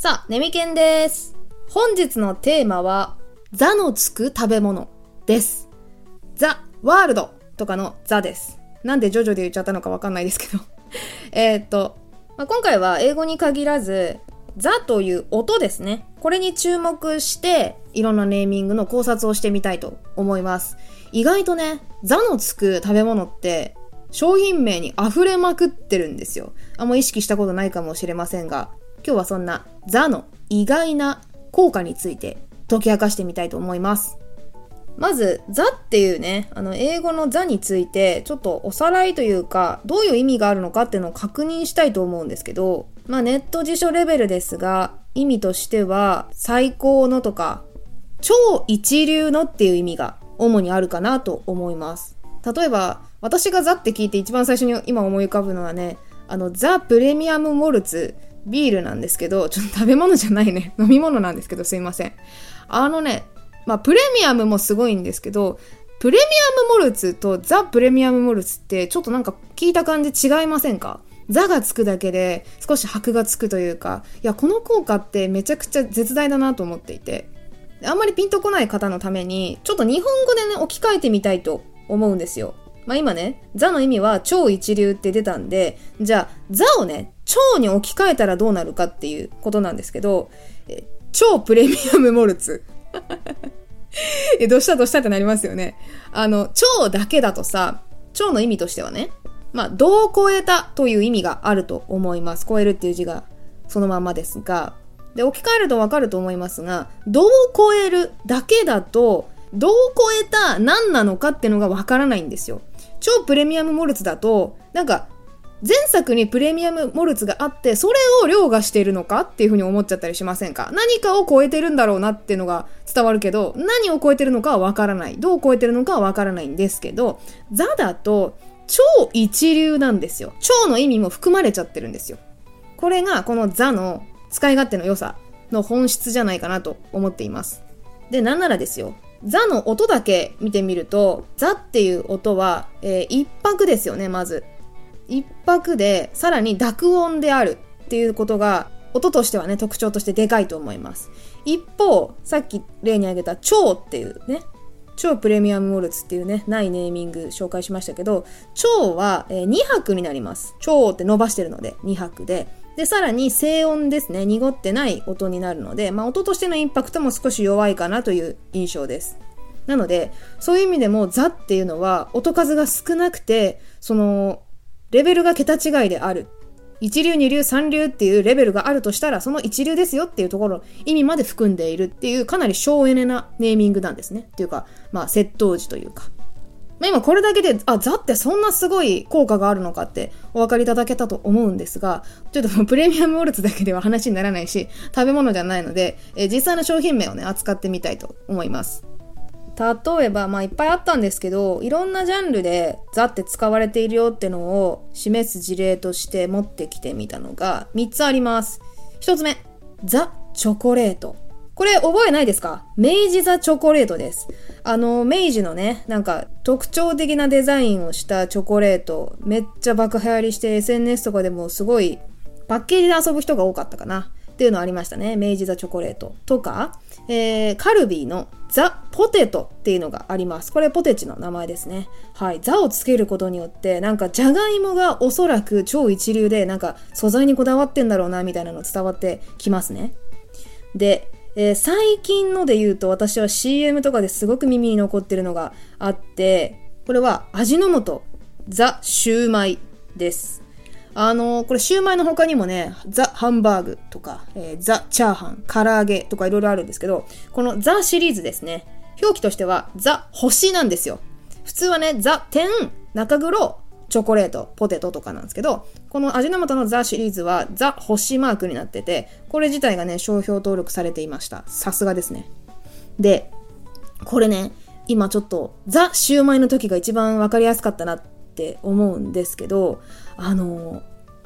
さあ、ネミケンです。本日のテーマは、ザのつく食べ物です。ザ・ワールドとかのザです。なんでジョジョで言っちゃったのかわかんないですけど えっと、まあ、今回は英語に限らず、ザという音ですね。これに注目して、いろんなネーミングの考察をしてみたいと思います。意外とね、ザのつく食べ物って、商品名に溢れまくってるんですよ。あんま意識したことないかもしれませんが、今日はそんなザの意外な効果について解き明かしてみたいと思います。まず、ザっていうね、あの、英語のザについて、ちょっとおさらいというか、どういう意味があるのかっていうのを確認したいと思うんですけど、まあ、ネット辞書レベルですが、意味としては、最高のとか、超一流のっていう意味が主にあるかなと思います。例えば、私がザって聞いて一番最初に今思い浮かぶのはね、あの、ザ・プレミアム・モルツビールなんですけど、ちょっと食べ物じゃないね。飲み物なんですけど、すいません。あのね、まあ、プレミアムもすごいんですけど、プレミアムモルツとザ・プレミアムモルツってちょっとなんか聞いた感じ違いませんか？ザがつくだけで少し箔がつくというか、いや、この効果ってめちゃくちゃ絶大だなと思っていて、あんまりピンとこない方のために、ちょっと日本語でね、置き換えてみたいと思うんですよ。まあ今ね、ザの意味は超一流って出たんで、じゃあ、ザをね、超に置き換えたらどうなるかっていうことなんですけど、え超プレミアムモルツ。え、どうしたどうしたってなりますよね。あの、超だけだとさ、超の意味としてはね、まあ、どう超えたという意味があると思います。超えるっていう字がそのままですが、で、置き換えるとわかると思いますが、どう超えるだけだと、どう超えた何なのかっていうのがわからないんですよ。超プレミアムモルツだと、なんか、前作にプレミアムモルツがあって、それを凌駕しているのかっていうふうに思っちゃったりしませんか？何かを超えてるんだろうなっていうのが伝わるけど、何を超えてるのかはわからない。どう超えてるのかはわからないんですけど、ザだと超一流なんですよ。超の意味も含まれちゃってるんですよ。これがこのザの使い勝手の良さの本質じゃないかなと思っています。で、なんならですよ。ザの音だけ見てみると、ザっていう音は、えー、一拍ですよね、まず。一拍で、さらに濁音であるっていうことが、音としてはね、特徴としてでかいと思います。一方、さっき例に挙げた超っていうね、超プレミアムモルツっていうね、ないネーミング紹介しましたけど、超は、え、2拍になります。超って伸ばしてるので、2拍で。で、さらに静音ですね。濁ってない音になるので、まあ音としてのインパクトも少し弱いかなという印象です。なので、そういう意味でもザっていうのは音数が少なくて、その、レベルが桁違いである。一流、二流、三流っていうレベルがあるとしたら、その一流ですよっていうところ、意味まで含んでいるっていう、かなり省エネなネーミングなんですね。っていうか、まあ、窃盗時というか。まあ、今これだけで、あ、ザってそんなすごい効果があるのかってお分かりいただけたと思うんですが、ちょっとプレミアムウォルツだけでは話にならないし、食べ物じゃないので、え、実際の商品名をね、扱ってみたいと思います。例えば、まあいっぱいあったんですけど、いろんなジャンルでザって使われているよってのを示す事例として持ってきてみたのが3つあります。1つ目、ザ・チョコレート。これ覚えないですか？明治ザチョコレートです。あの、明治のね、なんか特徴的なデザインをしたチョコレート、めっちゃ爆流行りして SNS とかでもすごいパッケージで遊ぶ人が多かったかな。っていうのありましたね。明治ザチョコレートとか、えー、カルビーのザ・ポテトっていうのがあります。これポテチの名前ですね。はい。ザをつけることによって、なんかじゃがいもがおそらく超一流で、なんか素材にこだわってんだろうな、みたいなの伝わってきますね。で、えー、最近ので言うと私は CM とかですごく耳に残ってるのがあって、これは味の素ザ・シューマイです。あのー、これシューマイの他にもね、ザ・ハンバーグとか、えー、ザ・チャーハン、唐揚げとかいろいろあるんですけど、このザシリーズですね。表記としてはザ・星なんですよ。普通はね、ザ・点、中黒、チョコレート、ポテトとかなんですけど、この味の素のザシリーズはザ星マークになってて、これ自体がね、商標登録されていました。さすがですね。で、これね、今ちょっとザシューマイの時が一番わかりやすかったなっって思うんですけど、あの、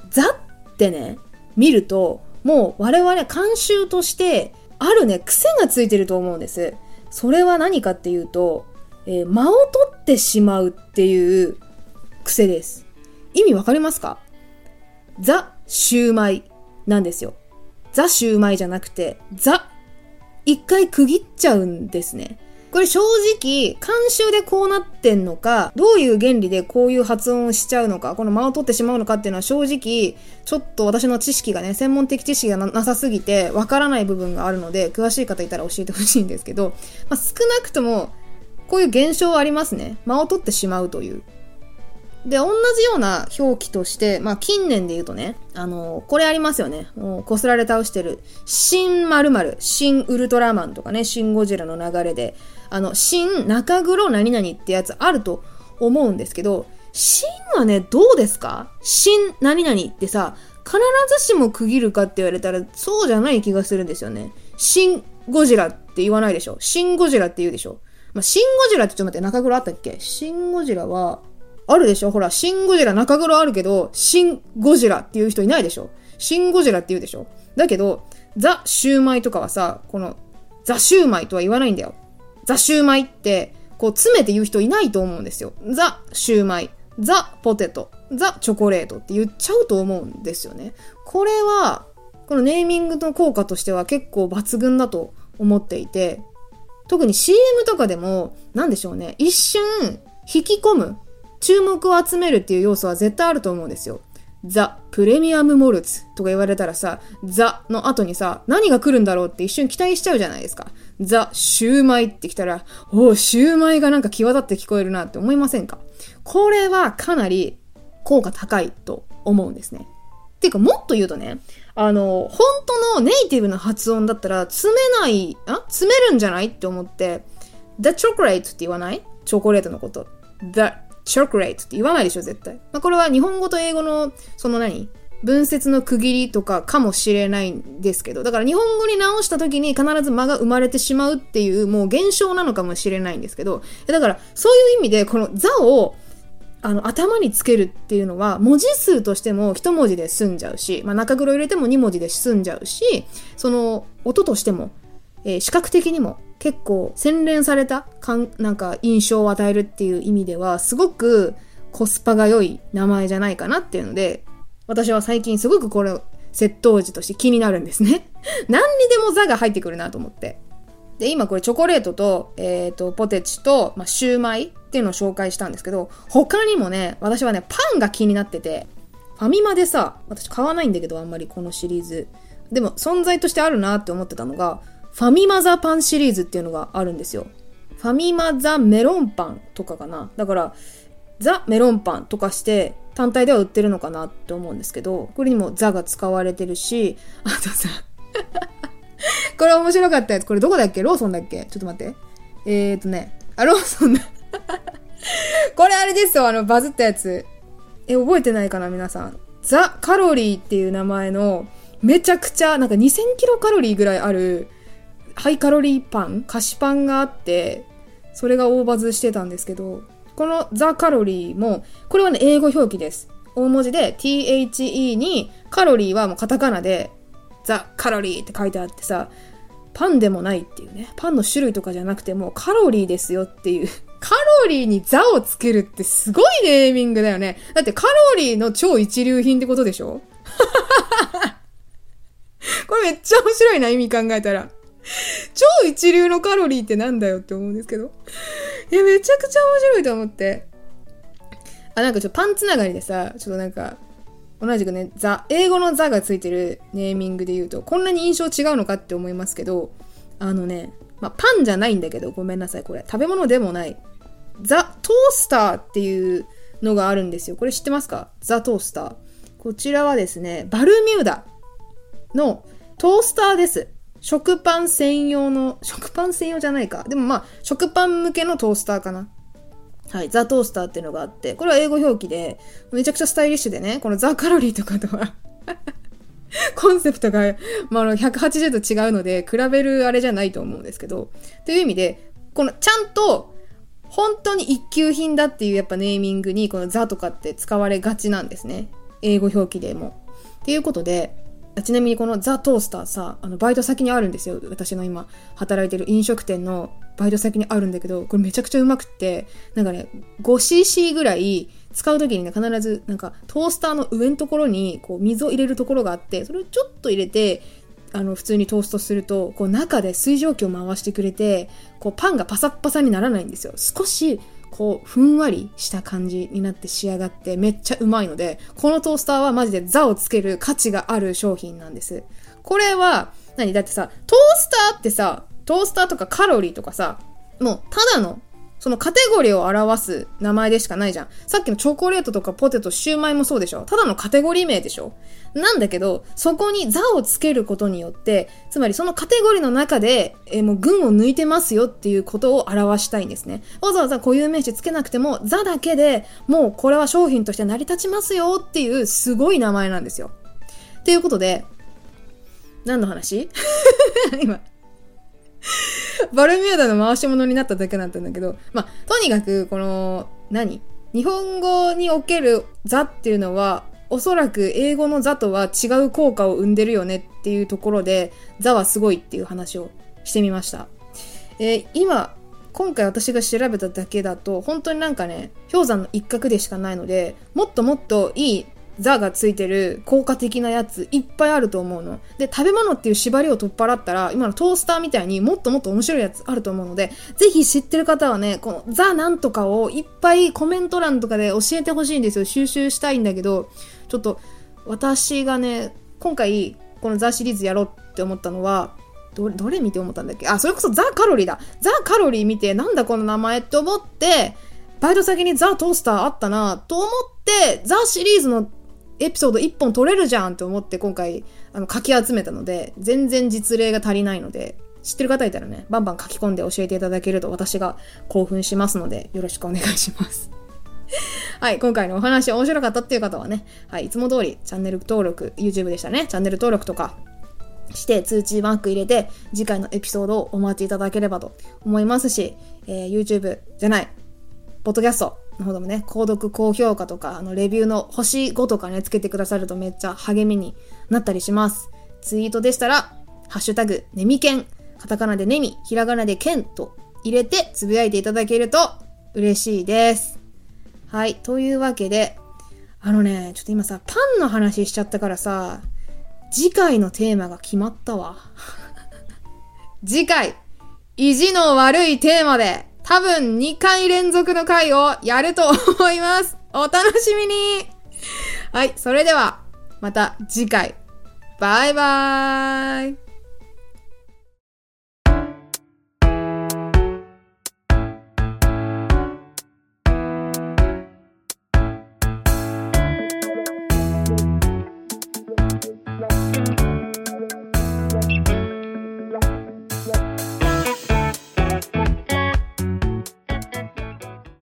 ザってね、見ると、もう我々慣習としてあるね、癖がついてると思うんです。それは何かっていうと、えー、間を取ってしまうっていう癖です。意味わかりますか？ザ・シューマイなんですよ。ザシューマイじゃなくて、ザ、一回区切っちゃうんですね。これ正直、監修でこうなってんのか、どういう原理でこういう発音をしちゃうのか、この間を取ってしまうのかっていうのは正直、ちょっと私の知識がね、専門的知識がなさすぎて、わからない部分があるので、詳しい方いたら教えてほしいんですけど、まあ、少なくとも、こういう現象はありますね。間を取ってしまうという。で、同じような表記として、まあ近年で言うとね、あの、これありますよね。もう、こすられ倒してる、新〇〇、新ウルトラマンとかね、新ゴジラの流れで、あの、新中黒何々ってやつあると思うんですけど、新はね、どうですか？新何々ってさ、必ずしも区切るかって言われたら、そうじゃない気がするんですよね。新ゴジラって言わないでしょ？新ゴジラって言うでしょ？まあ、新ゴジラってちょっと待って、中黒あったっけ？新ゴジラは、あるでしょ？ほら、シンゴジラ中黒あるけど、シンゴジラっていう人いないでしょ？シンゴジラって言うでしょ？だけど、ザ・シューマイとかはさ、この、ザ・シューマイとは言わないんだよ。ザ・シューマイって、こう詰めて言う人いないと思うんですよ。ザ・シューマイ、ザ・ポテト、ザ・チョコレートって言っちゃうと思うんですよね。これは、このネーミングの効果としては結構抜群だと思っていて、特に CM とかでも、なんでしょうね、一瞬引き込む注目を集めるっていう要素は絶対あると思うんですよ。ザ・プレミアム・モルツとか言われたらさ、ザの後にさ、何が来るんだろうって一瞬期待しちゃうじゃないですか。ザ・シューマイって来たら、おお、シューマイがなんか際立って聞こえるなって思いませんか？これはかなり効果高いと思うんですね。っていうか、もっと言うとね、あの、本当のネイティブな発音だったら、詰めない、あ詰めるんじゃないって思って、The chocolate って言わない？チョコレートのこと。The チョコレートって言わないでしょ、絶対。まあ、これは日本語と英語の、その何？文節の区切りとかかもしれないんですけど、だから日本語に直した時に必ず間が生まれてしまうっていうもう現象なのかもしれないんですけど、だからそういう意味でこの座をあの頭につけるっていうのは文字数としても一文字で済んじゃうし、まあ、中黒入れても二文字で済んじゃうし、その音としてもえー、視覚的にも結構洗練されたかんなんか印象を与えるっていう意味ではすごくコスパが良い名前じゃないかなっていうので私は最近すごくこれ窃盗時として気になるんですね 何にでも座が入ってくるなと思ってで今これチョコレートと,、えーと、ポテチと、まあ、シューマイっていうのを紹介したんですけど他にもね私はねパンが気になっててファミマでさ私買わないんだけどあんまりこのシリーズでも存在としてあるなって思ってたのがファミマザパンシリーズっていうのがあるんですよ。ファミマザメロンパンとかかな。だから、ザメロンパンとかして単体では売ってるのかなって思うんですけど、これにもザが使われてるし、あとさ これ面白かったやつ。これどこだっけ？ローソンだっけ？ちょっと待って。えーとね、あ、ローソンだ これあれですよ、あの、バズったやつ。え、覚えてないかな皆さん。ザ・カロリーっていう名前の、めちゃくちゃ、なんか2000キロカロリーぐらいある、ハイカロリーパン、菓子パンがあって、それが大バズしてたんですけど、このザ・カロリーも、これはね、英語表記です。大文字で THE に、カロリーはもうカタカナで、ザ・カロリーって書いてあってさ、パンでもないっていうね。パンの種類とかじゃなくてもうカロリーですよっていう。カロリーにザをつけるってすごいネーミングだよね。だってカロリーの超一流品ってことでしょ？これめっちゃ面白いな、意味考えたら。超一流のカロリーってなんだよって思うんですけど。いや、めちゃくちゃ面白いと思って。あ、なんかちょっとパンつながりでさ、ちょっとなんか、同じくね、ザ、英語のザがついてるネーミングで言うと、こんなに印象違うのかって思いますけど、あのね、まあ、パンじゃないんだけど、ごめんなさい、これ。食べ物でもない。ザ・トースターっていうのがあるんですよ。これ知ってますか？ザ・トースター。こちらはですね、バルミューダのトースターです。食パン専用の、食パン専用じゃないか。でもまあ、食パン向けのトースターかな。はい、ザ・トースターっていうのがあって、これは英語表記で、めちゃくちゃスタイリッシュでね、このザ・カロリーとかとは コンセプトが、まあの、180度違うので、比べるあれじゃないと思うんですけど、という意味で、このちゃんと、本当に一級品だっていうやっぱネーミングに、このザとかって使われがちなんですね。英語表記でも。っていうことで、ちなみにこのザ・トースターさ、あの、バイト先にあるんですよ。私の今、働いてる飲食店のバイト先にあるんだけど、これめちゃくちゃうまくって、なんかね、5cc ぐらい使う時にね、必ず、なんか、トースターの上のところに、こう、水を入れるところがあって、それをちょっと入れて、あの、普通にトーストすると、こう中で水蒸気を回してくれて、こうパンがパサッパサにならないんですよ。少し、こう、ふんわりした感じになって仕上がってめっちゃうまいので、このトースターはマジで座をつける価値がある商品なんです。これは、何？だってさ、トースターってさ、トースターとかカロリーとかさ、もうただのそのカテゴリーを表す名前でしかないじゃん。さっきのチョコレートとかポテト、シューマイもそうでしょただのカテゴリー名でしょなんだけど、そこに座をつけることによって、つまりそのカテゴリーの中で、えー、もう群を抜いてますよっていうことを表したいんですね。わざわざ固有名詞つけなくても、座だけでもうこれは商品として成り立ちますよっていうすごい名前なんですよ。っていうことで、何の話？今 バルミューダの回し物になっただけだったんだけど、まあ、とにかく、この、何？日本語におけるザっていうのは、おそらく英語のザとは違う効果を生んでるよねっていうところで、ザはすごいっていう話をしてみました。えー、今、今回私が調べただけだと、本当になんかね、氷山の一角でしかないので、もっともっといいザがついてる効果的なやついっぱいあると思うの。で、食べ物っていう縛りを取っ払ったら、今のトースターみたいにもっともっと面白いやつあると思うので、ぜひ知ってる方はね、このザなんとかをいっぱいコメント欄とかで教えてほしいんですよ。収集したいんだけど、ちょっと私がね、今回このザシリーズやろうって思ったのは、ど、どれ見て思ったんだっけ？あ、それこそザ・カロリーだ。ザ・カロリー見て、なんだこの名前って思って、バイト先にザ・トースターあったなと思って、ザシリーズのエピソード1本取れるじゃんと思って今回、あの、書き集めたので、全然実例が足りないので、知ってる方いたらね、バンバン書き込んで教えていただけると私が興奮しますので、よろしくお願いします。はい、今回のお話面白かったっていう方はね、はい、いつも通りチャンネル登録、YouTube でしたね、チャンネル登録とかして通知マーク入れて次回のエピソードをお待ちいただければと思いますし、えー、YouTube じゃない、ポッドキャストの方でもね、購読、高評価とか、あの、レビューの星5とかね、つけてくださるとめっちゃ励みになったりします。ツイートでしたら、ハッシュタグ、ネミケン、カタカナでネミ、ひらがなでケンと入れてつぶやいていただけると嬉しいです。はい。というわけで、あのね、ちょっと今さ、パンの話しちゃったからさ、次回のテーマが決まったわ。次回、意地の悪いテーマで多分2回連続の回をやると思います。お楽しみにはい、それではまた次回。バイバーイ